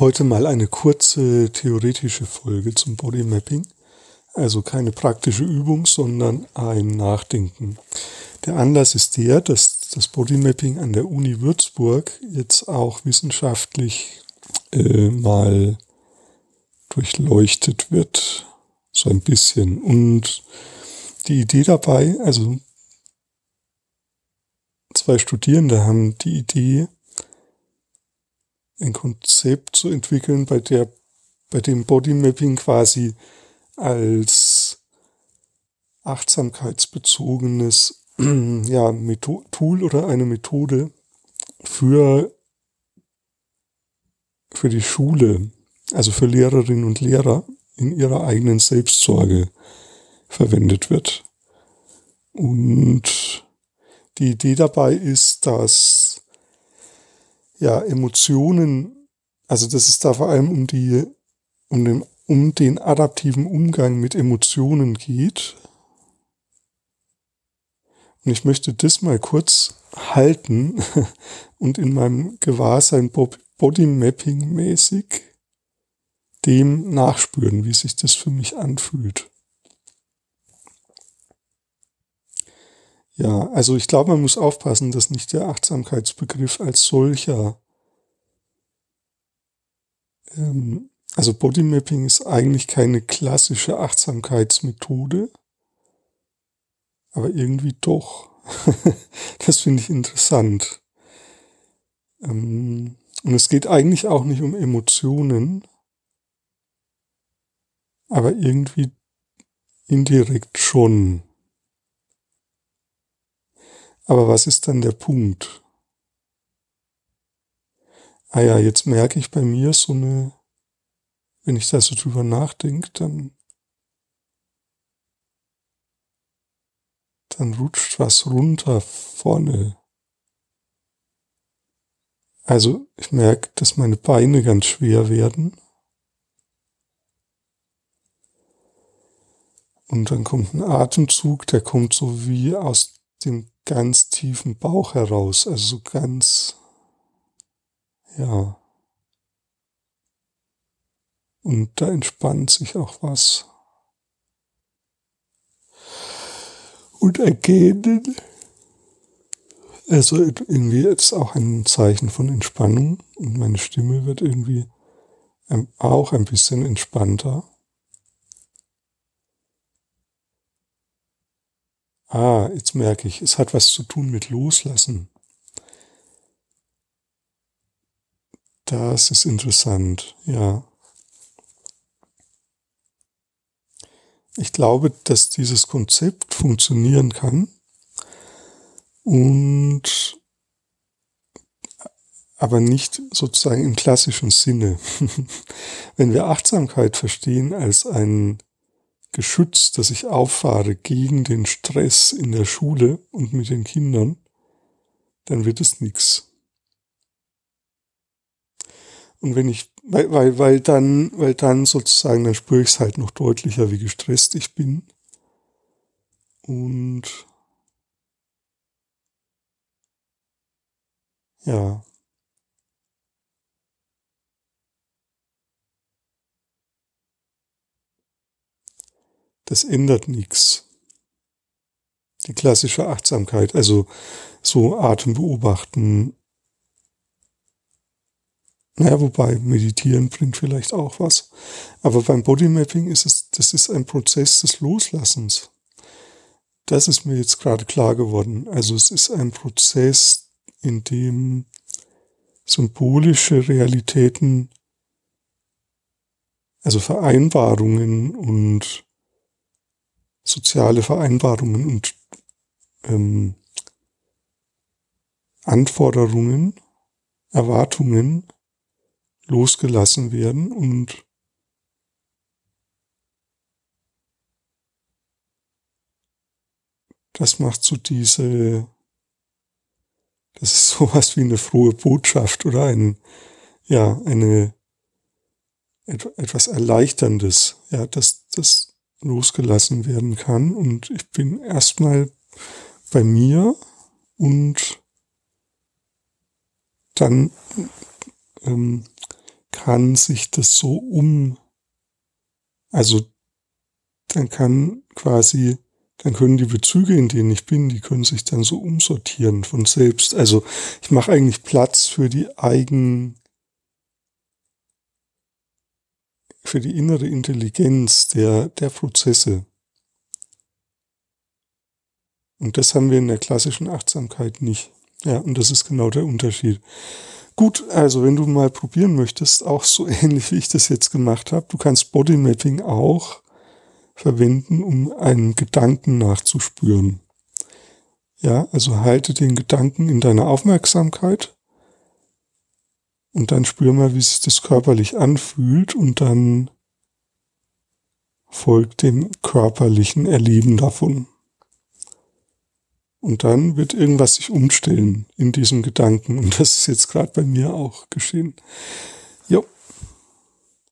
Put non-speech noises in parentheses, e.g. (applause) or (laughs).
Heute mal eine kurze theoretische Folge zum Bodymapping. Also keine praktische Übung, sondern ein Nachdenken. Der Anlass ist der, dass das Bodymapping an der Uni Würzburg jetzt auch wissenschaftlich äh, mal durchleuchtet wird. So ein bisschen. Und die Idee dabei, also zwei Studierende haben die Idee, ein Konzept zu entwickeln, bei der, bei dem Bodymapping quasi als achtsamkeitsbezogenes (clears throat) ja, Tool oder eine Methode für, für die Schule, also für Lehrerinnen und Lehrer in ihrer eigenen Selbstsorge verwendet wird. Und die Idee dabei ist, dass ja, Emotionen, also dass es da vor allem um die, um den, um den adaptiven Umgang mit Emotionen geht. Und ich möchte das mal kurz halten (laughs) und in meinem Gewahrsein Bodymapping mäßig dem nachspüren, wie sich das für mich anfühlt. Ja, also ich glaube, man muss aufpassen, dass nicht der Achtsamkeitsbegriff als solcher, ähm, also Bodymapping ist eigentlich keine klassische Achtsamkeitsmethode, aber irgendwie doch. (laughs) das finde ich interessant. Ähm, und es geht eigentlich auch nicht um Emotionen, aber irgendwie indirekt schon. Aber was ist dann der Punkt? Ah ja, jetzt merke ich bei mir so eine, wenn ich da so drüber nachdenke, dann, dann rutscht was runter vorne. Also ich merke, dass meine Beine ganz schwer werden. Und dann kommt ein Atemzug, der kommt so wie aus dem ganz tiefen Bauch heraus, also so ganz, ja. Und da entspannt sich auch was. Und ergehen, also irgendwie jetzt auch ein Zeichen von Entspannung und meine Stimme wird irgendwie auch ein bisschen entspannter. Ah, jetzt merke ich, es hat was zu tun mit Loslassen. Das ist interessant, ja. Ich glaube, dass dieses Konzept funktionieren kann und aber nicht sozusagen im klassischen Sinne. (laughs) Wenn wir Achtsamkeit verstehen als ein Geschütz, das ich auffahre gegen den Stress in der Schule und mit den Kindern, dann wird es nichts. Und wenn ich, weil, weil, weil dann, weil dann sozusagen, dann spüre ich es halt noch deutlicher, wie gestresst ich bin. Und ja, das ändert nichts. Die klassische Achtsamkeit, also so Atem beobachten. Naja, wobei meditieren bringt vielleicht auch was. Aber beim Bodymapping ist es, das ist ein Prozess des Loslassens. Das ist mir jetzt gerade klar geworden. Also es ist ein Prozess, in dem symbolische Realitäten, also Vereinbarungen und soziale Vereinbarungen und ähm, Anforderungen, Erwartungen losgelassen werden und das macht so diese, das ist (laughs) sowas wie eine frohe Botschaft oder ein, ja, eine, etwas Erleichterndes, ja, das, das, losgelassen werden kann. Und ich bin erstmal bei mir und dann ähm, kann sich das so um, also dann kann quasi, dann können die Bezüge, in denen ich bin, die können sich dann so umsortieren von selbst. Also ich mache eigentlich Platz für die eigen, für die innere Intelligenz der, der Prozesse. Und das haben wir in der klassischen Achtsamkeit nicht. Ja, und das ist genau der Unterschied. Gut, also wenn du mal probieren möchtest, auch so (laughs) ähnlich wie ich das jetzt gemacht habe, du kannst Bodymapping auch verwenden, um einen Gedanken nachzuspüren. Ja, also halte den Gedanken in deiner Aufmerksamkeit und dann spür mal, wie sich das körperlich anfühlt und dann folgt dem körperlichen Erleben davon. Und dann wird irgendwas sich umstellen in diesem Gedanken. Und das ist jetzt gerade bei mir auch geschehen.